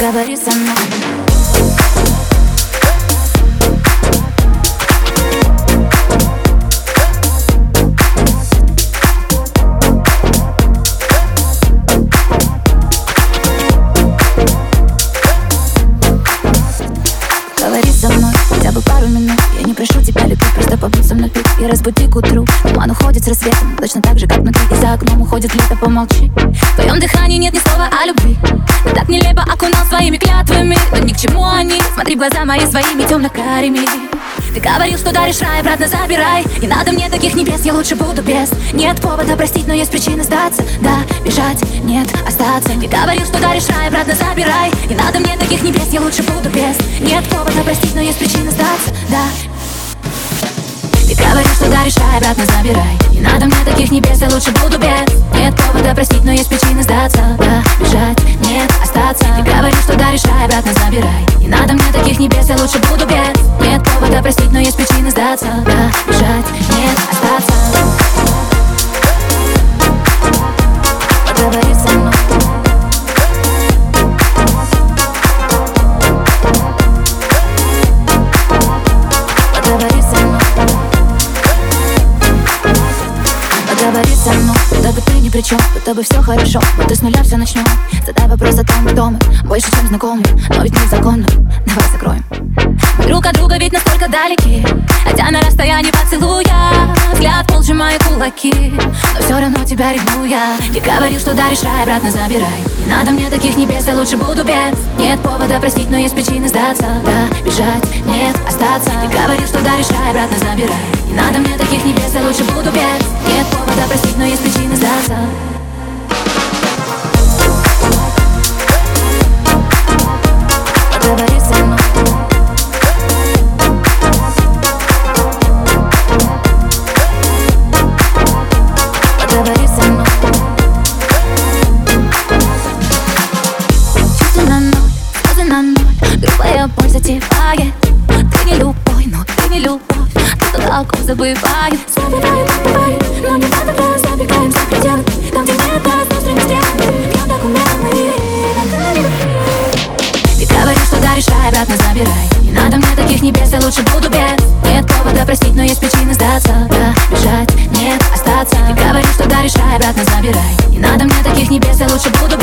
Поговори со мной. Говори со мной хотя бы пару минут. Я не прошу тебя побудь со мной тут И разбуди к утру. Туман уходит с рассветом Точно так же, как внутри. И за окном уходит лето, помолчи. В твоем дыхании нет ни слова о любви. Ты так нелепо окунал своими клятвами Но ни к чему они. Смотри в глаза мои своими темно-карими Ты говорил, что даришь рай, обратно забирай. Не надо мне таких небес, я лучше буду без. Нет повода простить, но есть причины сдаться. Да, бежать, нет, остаться. Ты говорил, что даришь рай, обратно забирай. Не надо мне таких небес, я лучше буду без. Нет повода простить, но есть причины сдаться даришь рай, обратно забирай. Не надо мне таких небес, я лучше буду без Нет повода простить, но есть причины сдаться. Да, бежать, нет, остаться. Ты говоришь, что даришь рай, обратно забирай. Не надо мне таких небес, я лучше буду без Нет повода простить, но есть причины сдаться. Да, бежать, чем Будто бы все хорошо, будто с нуля все начнем Задай вопрос о том, кто мы Больше, чем знакомы, но ведь незаконно. Давай закроем. Мы друг от друга ведь настолько далеки. Хотя на расстоянии поцелуя Взгляд пол сжимая кулаки. Но все равно тебя ревную я Ты говорил, что даришь рай, обратно забирай. Не надо мне таких небес, я лучше буду без. Нет повода простить, но есть причины сдаться. Да, бежать, нет, остаться. Ты говорил, что даришь рай, обратно забирай. Не надо мне таких небес, я лучше буду без. Нет повода простить, Поговори со мной Чувства на ноль, слезы на ноль Грубая Ты не любой, но ты не любовь Ты то толком забывает Забивает, забивает, но не надо раз Забегаем за пределы Там, где нет нас, внутренних стен Пьем документы Ты говоришь, что даришь рай, обратно забирай. Не надо мне таких небес, я лучше буду без. Нет повода простить, но есть причины сдаться остаться Ты говоришь, что даришь рай, обратно забирай. Не надо мне таких небес, я лучше буду